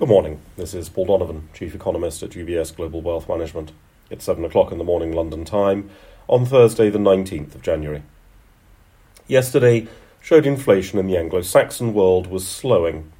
Good morning. This is Paul Donovan, Chief Economist at UBS Global Wealth Management. It's 7 o'clock in the morning London time on Thursday, the 19th of January. Yesterday showed inflation in the Anglo Saxon world was slowing,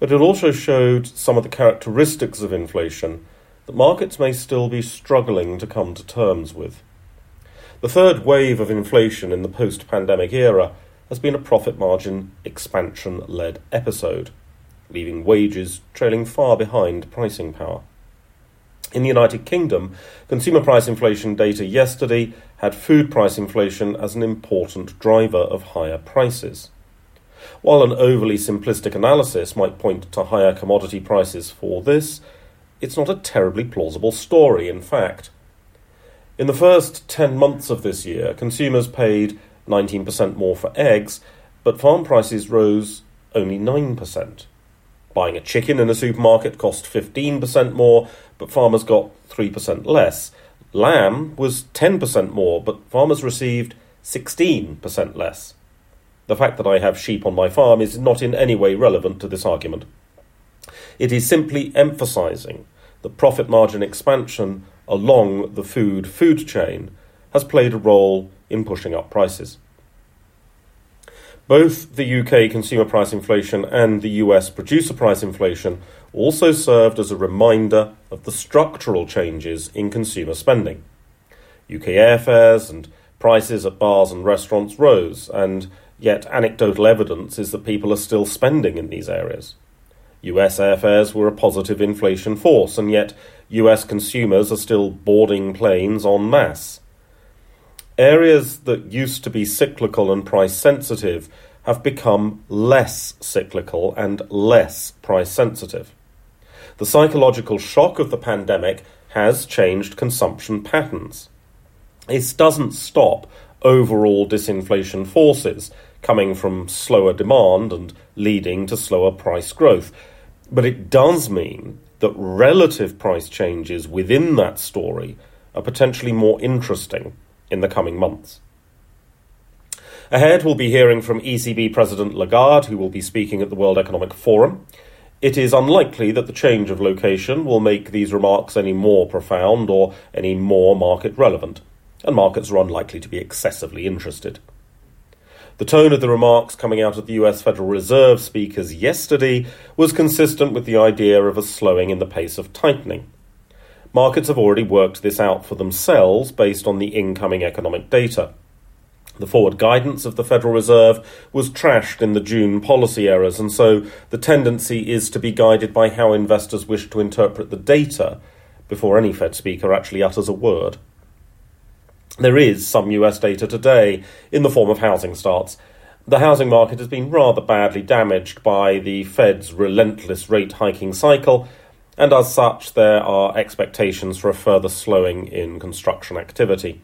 but it also showed some of the characteristics of inflation that markets may still be struggling to come to terms with. The third wave of inflation in the post pandemic era has been a profit margin expansion led episode, leaving wages trailing far behind pricing power. In the United Kingdom, consumer price inflation data yesterday had food price inflation as an important driver of higher prices. While an overly simplistic analysis might point to higher commodity prices for this, it's not a terribly plausible story, in fact. In the first 10 months of this year, consumers paid 19% more for eggs, but farm prices rose only 9%. Buying a chicken in a supermarket cost 15% more, but farmers got 3% less. Lamb was 10% more, but farmers received 16% less. The fact that I have sheep on my farm is not in any way relevant to this argument. It is simply emphasizing that profit margin expansion along the food food chain has played a role in pushing up prices. Both the UK consumer price inflation and the US producer price inflation also served as a reminder of the structural changes in consumer spending. UK airfares and prices at bars and restaurants rose, and yet anecdotal evidence is that people are still spending in these areas. US airfares were a positive inflation force, and yet US consumers are still boarding planes en masse. Areas that used to be cyclical and price sensitive have become less cyclical and less price sensitive. The psychological shock of the pandemic has changed consumption patterns. This doesn't stop overall disinflation forces coming from slower demand and leading to slower price growth. But it does mean that relative price changes within that story are potentially more interesting in the coming months. Ahead, we'll be hearing from ECB President Lagarde, who will be speaking at the World Economic Forum. It is unlikely that the change of location will make these remarks any more profound or any more market relevant, and markets are unlikely to be excessively interested. The tone of the remarks coming out of the US Federal Reserve speakers yesterday was consistent with the idea of a slowing in the pace of tightening. Markets have already worked this out for themselves based on the incoming economic data. The forward guidance of the Federal Reserve was trashed in the June policy errors, and so the tendency is to be guided by how investors wish to interpret the data before any Fed speaker actually utters a word. There is some US data today in the form of housing starts. The housing market has been rather badly damaged by the Fed's relentless rate hiking cycle, and as such, there are expectations for a further slowing in construction activity.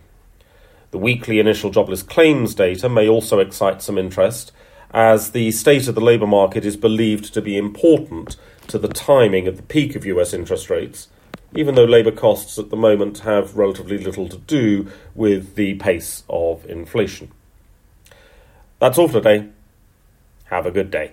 The weekly initial jobless claims data may also excite some interest, as the state of the labour market is believed to be important to the timing of the peak of US interest rates even though labour costs at the moment have relatively little to do with the pace of inflation. That's all for today. Have a good day.